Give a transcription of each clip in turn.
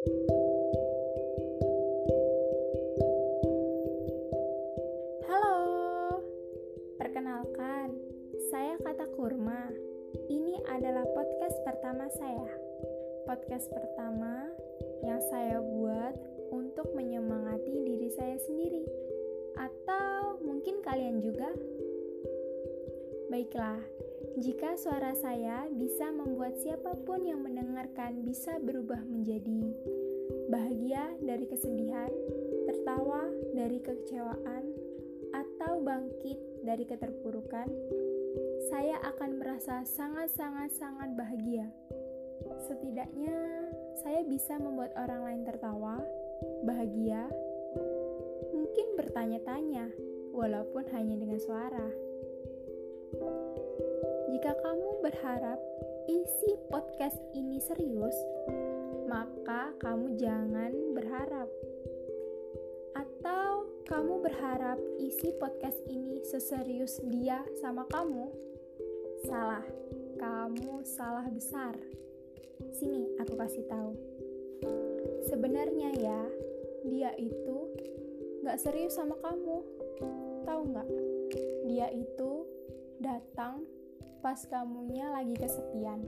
Halo, perkenalkan, saya Kata Kurma. Ini adalah podcast pertama saya. Podcast pertama yang saya buat untuk menyemangati diri saya sendiri, atau mungkin kalian juga. Baiklah, jika suara saya bisa membuat siapa pun yang mendengarkan bisa berubah menjadi bahagia dari kesedihan, tertawa dari kekecewaan, atau bangkit dari keterpurukan, saya akan merasa sangat-sangat-sangat bahagia. Setidaknya, saya bisa membuat orang lain tertawa, bahagia, mungkin bertanya-tanya, walaupun hanya dengan suara. Jika kamu berharap isi podcast ini serius, maka kamu jangan berharap. Atau kamu berharap isi podcast ini seserius dia sama kamu? Salah, kamu salah besar. Sini aku kasih tahu. Sebenarnya ya, dia itu gak serius sama kamu. Tahu nggak? Dia itu datang pas kamunya lagi kesepian.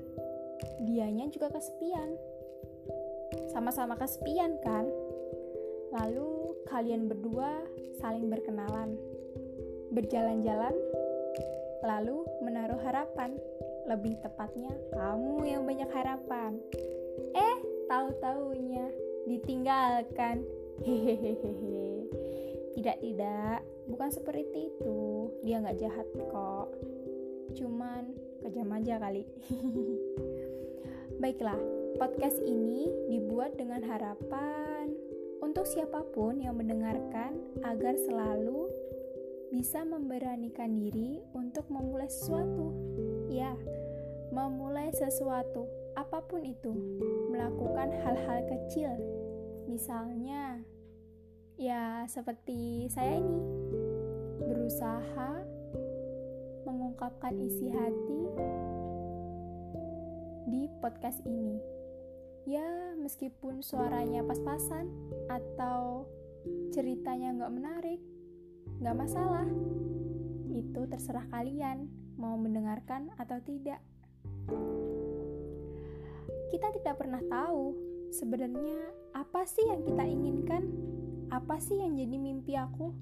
Dianya juga kesepian. Sama-sama kesepian kan? Lalu kalian berdua saling berkenalan. Berjalan-jalan lalu menaruh harapan. Lebih tepatnya kamu yang banyak harapan. Eh, tahu-taunya ditinggalkan. Hehehehe. Tidak, tidak. Bukan seperti itu. Dia nggak jahat kok cuman kejam aja kali. Baiklah, podcast ini dibuat dengan harapan untuk siapa pun yang mendengarkan agar selalu bisa memberanikan diri untuk memulai sesuatu. Ya, memulai sesuatu, apa pun itu, melakukan hal-hal kecil. Misalnya, ya seperti saya ini, berusaha mengungkapkan isi hati di podcast ini. Ya, meskipun suaranya pas-pasan atau ceritanya nggak menarik, nggak masalah. Itu terserah kalian mau mendengarkan atau tidak. Kita tidak pernah tahu sebenarnya apa sih yang kita inginkan, apa sih yang jadi mimpi aku,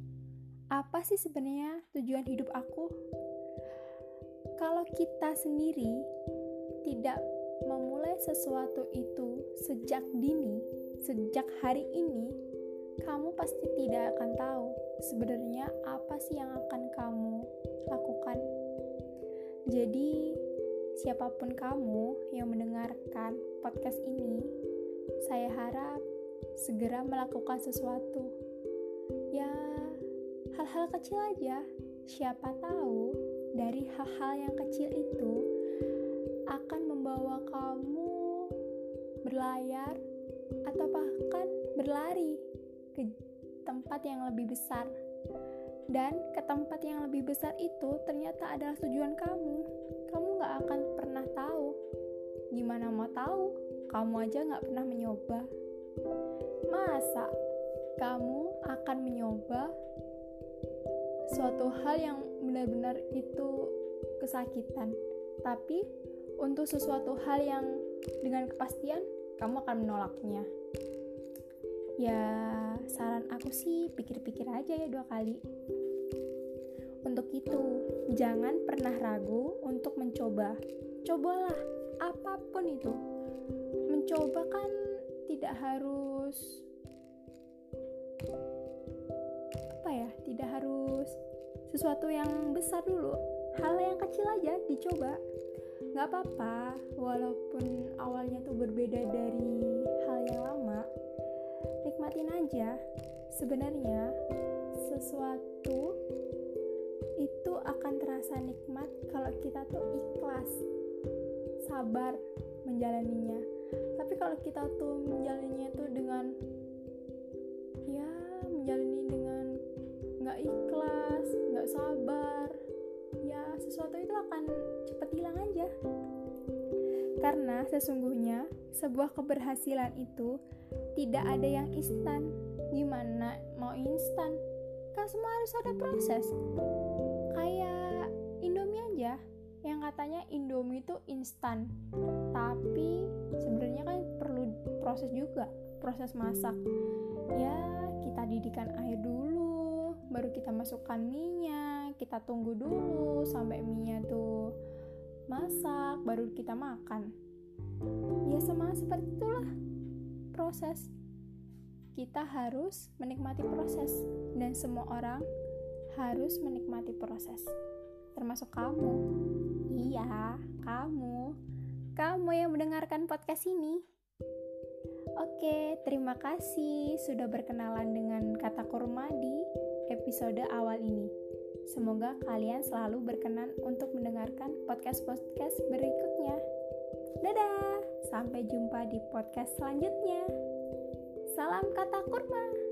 apa sih sebenarnya tujuan hidup aku kalau kita sendiri tidak memulai sesuatu itu sejak dini, sejak hari ini, kamu pasti tidak akan tahu sebenarnya apa sih yang akan kamu lakukan. Jadi, siapa pun kamu yang mendengarkan podcast ini, saya harap segera melakukan sesuatu. Ya, hal-hal kecil aja. Siapa tahu dari hal-hal yang kecil itu akan membawa kamu berlayar atau bahkan berlari ke tempat yang lebih besar. Dan ke tempat yang lebih besar itu ternyata adalah tujuan kamu. Kamu gak akan pernah tahu. Gimana mau tahu? Kamu aja gak pernah mencoba. Masa kamu akan mencoba suatu hal yang benar-benar itu kesakitan. Tapi untuk sesuatu hal yang dengan kepastian kamu akan menolaknya. Ya saran aku sih pikir-pikir aja ya dua kali. Untuk itu jangan pernah ragu untuk mencoba. Cobalah apa pun itu. Mencoba kan tidak harus apa ya tidak harus sesuatu yang besar dulu. Hal yang kecil aja dicoba. Nggak apa-apa walaupun awalnya tuh berbeda dari hal yang lama nikmatin aja. Sebenarnya sesuatu itu akan terasa nikmat kalau kita tuh ikhlas sabar menjalaninya. Tapi kalau kita tuh menjalaninya tuh dengan ya menjalani dengan nggak ikhlas sabar ya sesuatu itu akan cepat hilang aja Karena sesungguhnya sebuah keberhasilan itu tidak ada yang instan. Gimana mau instan? Kan semua harus ada proses. Kayak Indomie aja yang katanya Indomie itu instan. Tapi sebenarnya kan perlu proses juga, proses masak. Ya, kita didihkan air dulu, baru kita masukkan minyak, kita tunggu dulu sampai minyak tuh masak, baru kita makan. Ya sama seperti itulah proses. Kita harus menikmati proses dan semua orang harus menikmati proses. Termasuk kamu. Iya, kamu. Kamu yang mendengarkan podcast ini. Oke, terima kasih sudah berkenalan dengan kata kurma di episode awal ini. Semoga kalian selalu berkenan untuk mendengarkan podcast-podcast berikutnya. Dadah, sampai jumpa di podcast selanjutnya. Salam kata kurma.